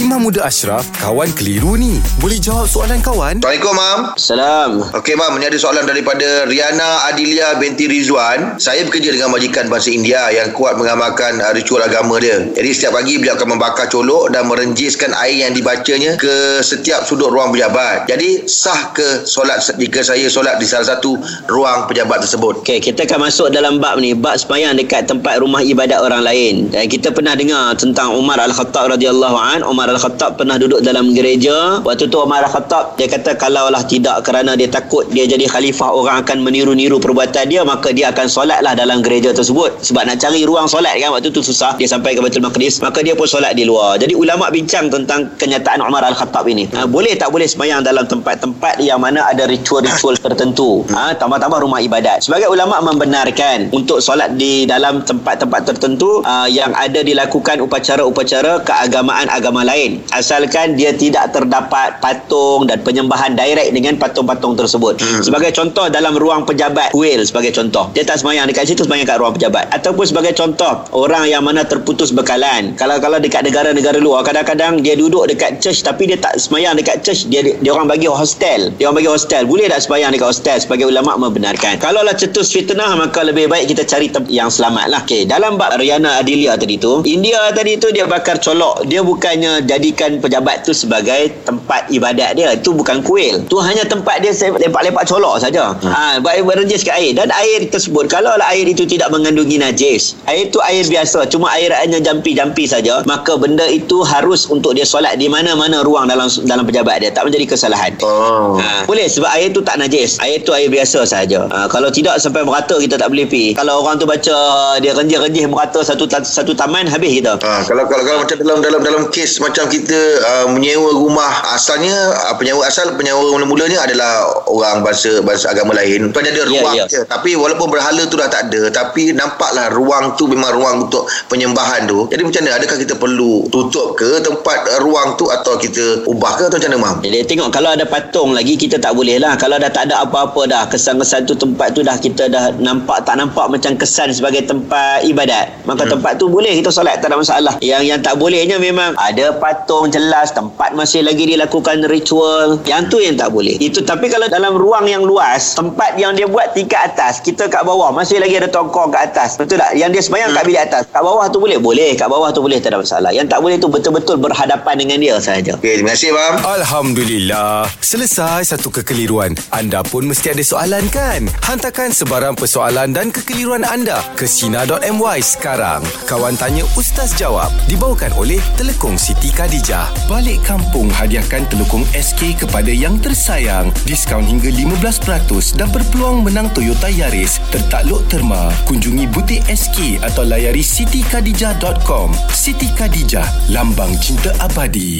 Imam Muda Ashraf, kawan keliru ni. Boleh jawab soalan kawan? Assalamualaikum, Mam. Salam. Okey, Mam. Ini ada soalan daripada Riana Adilia binti Rizwan. Saya bekerja dengan majikan bahasa India yang kuat mengamalkan uh, ritual agama dia. Jadi, setiap pagi beliau akan membakar colok dan merenjiskan air yang dibacanya ke setiap sudut ruang pejabat. Jadi, sah ke solat jika saya solat di salah satu ruang pejabat tersebut? Okey, kita akan masuk dalam bab ni, bab sembahyang dekat tempat rumah ibadat orang lain. Dan kita pernah dengar tentang Umar Al-Khattab radhiyallahu an. Umar Al-Khattab pernah duduk dalam gereja. Waktu tu Umar Al-Khattab dia kata kalaulah tidak kerana dia takut dia jadi khalifah orang akan meniru-niru perbuatan dia, maka dia akan solatlah dalam gereja tersebut. Sebab nak cari ruang solat kan waktu tu susah. Dia sampai ke Baitul Maqdis, maka dia pun solat di luar. Jadi ulama bincang tentang kenyataan Umar Al-Khattab ini. Ha, boleh tak boleh sembahyang dalam tempat-tempat yang mana ada ritual-ritual tertentu. Ha, tambah-tambah rumah ibadat. Sebagai ulama membenarkan untuk solat di dalam tempat-tempat tertentu uh, yang ada dilakukan upacara-upacara keagamaan agama lain asalkan dia tidak terdapat patung dan penyembahan direct dengan patung-patung tersebut. Hmm. sebagai contoh dalam ruang pejabat kuil sebagai contoh. Dia tak semayang dekat situ semayang kat ruang pejabat. Ataupun sebagai contoh orang yang mana terputus bekalan. Kalau-kalau dekat negara-negara luar kadang-kadang dia duduk dekat church tapi dia tak semayang dekat church dia dia orang bagi hostel. Dia orang bagi hostel. Boleh tak semayang dekat hostel sebagai ulama membenarkan? Kalau lah cetus fitnah maka lebih baik kita cari tempat yang selamat lah. Okay. dalam bab Riana Adilia tadi tu India tadi tu dia bakar colok. Dia bukannya jadikan pejabat tu sebagai tempat ibadat dia. Itu bukan kuil. Tu hanya tempat dia lepak-lepak colok saja. Hmm. ha, berenjis ke air. Dan air tersebut kalau lah air itu tidak mengandungi najis air itu air biasa. Cuma air hanya jampi-jampi saja maka benda itu harus untuk dia solat di mana-mana ruang dalam dalam pejabat dia. Tak menjadi kesalahan. Oh. ha, boleh sebab air itu tak najis. Air itu air biasa saja. Ha, kalau tidak sampai merata kita tak boleh pergi. Kalau orang tu baca dia renjih-renjih merata satu satu taman habis kita. Ha, kalau kalau kalau macam dalam dalam dalam kes macam kita uh, menyewa rumah asalnya uh, penyewa asal penyewa mula-mulanya adalah orang bahasa bahasa agama lain. Kan ada ya, ruang yeah, yeah. je. Tapi walaupun berhala tu dah tak ada tapi nampaklah ruang tu memang ruang untuk penyembahan tu. Jadi macam mana adakah kita perlu tutup ke tempat uh, ruang tu atau kita ubah ke atau macam mana mam? Jadi tengok kalau ada patung lagi kita tak boleh lah. Kalau dah tak ada apa-apa dah kesan-kesan tu tempat tu dah kita dah nampak tak nampak macam kesan sebagai tempat ibadat. Maka hmm. tempat tu boleh kita solat tak ada masalah. Yang yang tak bolehnya memang ada patung jelas tempat masih lagi dilakukan ritual. Yang tu yang tak boleh. Itu tapi kalau dalam ruang yang luas, tempat yang dia buat tingkat atas, kita kat bawah masih lagi ada tongkong kat atas. Betul tak? Yang dia sembahyang hmm. kat bilik atas. Kat bawah tu boleh? Boleh. Kat bawah tu boleh tak ada masalah. Yang tak boleh tu betul-betul berhadapan dengan dia saja. Okey, terima kasih bang. Alhamdulillah. Selesai satu kekeliruan. Anda pun mesti ada soalan kan? Hantarkan sebarang persoalan dan kekeliruan anda ke Sina.my sekarang. Kawan tanya Ustaz jawab dibawakan oleh Telekong Siti Khadijah. Balik kampung hadiahkan Telekong SK kepada yang tersayang. Diskaun hingga 15% dan berpeluang menang Toyota Yaris. Tertakluk terma. Kunjungi butik SK atau layari sitikadijah.com. Siti Khadijah, lambang cinta abadi.